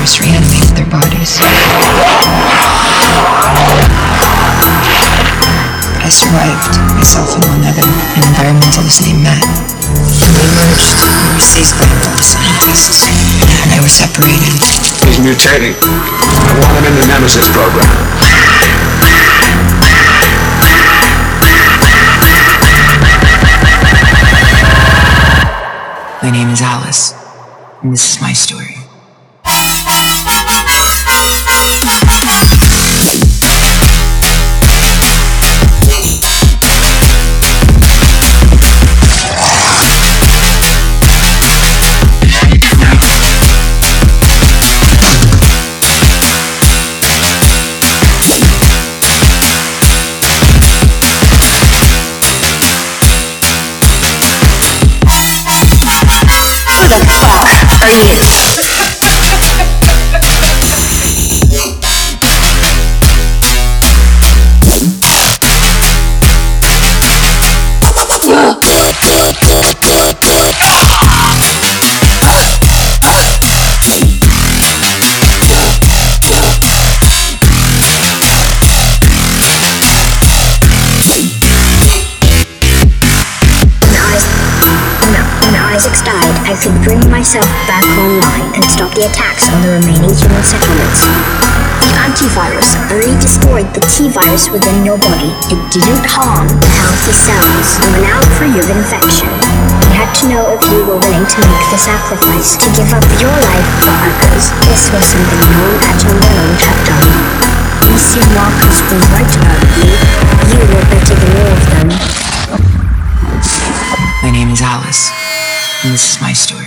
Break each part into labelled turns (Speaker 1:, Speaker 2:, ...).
Speaker 1: The reanimated their bodies. I survived, myself and one other, an environmentalist named Matt. We merged. We were seized by all the scientists. And they were separated.
Speaker 2: He's mutating. I want him in the Nemesis program.
Speaker 1: My name is Alice, and this is my story.
Speaker 3: Fuck
Speaker 4: When died, I could bring myself back online and stop the attacks on the remaining human settlements. The antivirus already destroyed the T-virus within your body. It didn't harm the healthy cells. You were now free of infection. We had to know if you were willing to make the sacrifice to give up your life for others. This was something no one at Umbrella would have done. DC Marcus was right about you. You were better than all of them.
Speaker 1: My name is Alice, and this is my story.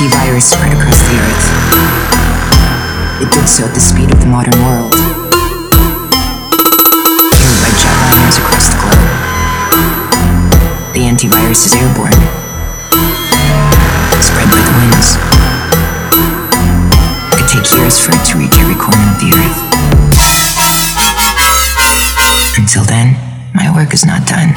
Speaker 1: The virus spread across the earth, it did so at the speed of the modern world. Carried by jetliners across the globe. The antivirus is airborne, spread like winds. It could take years for it to reach every corner of the earth. Until then, my work is not done.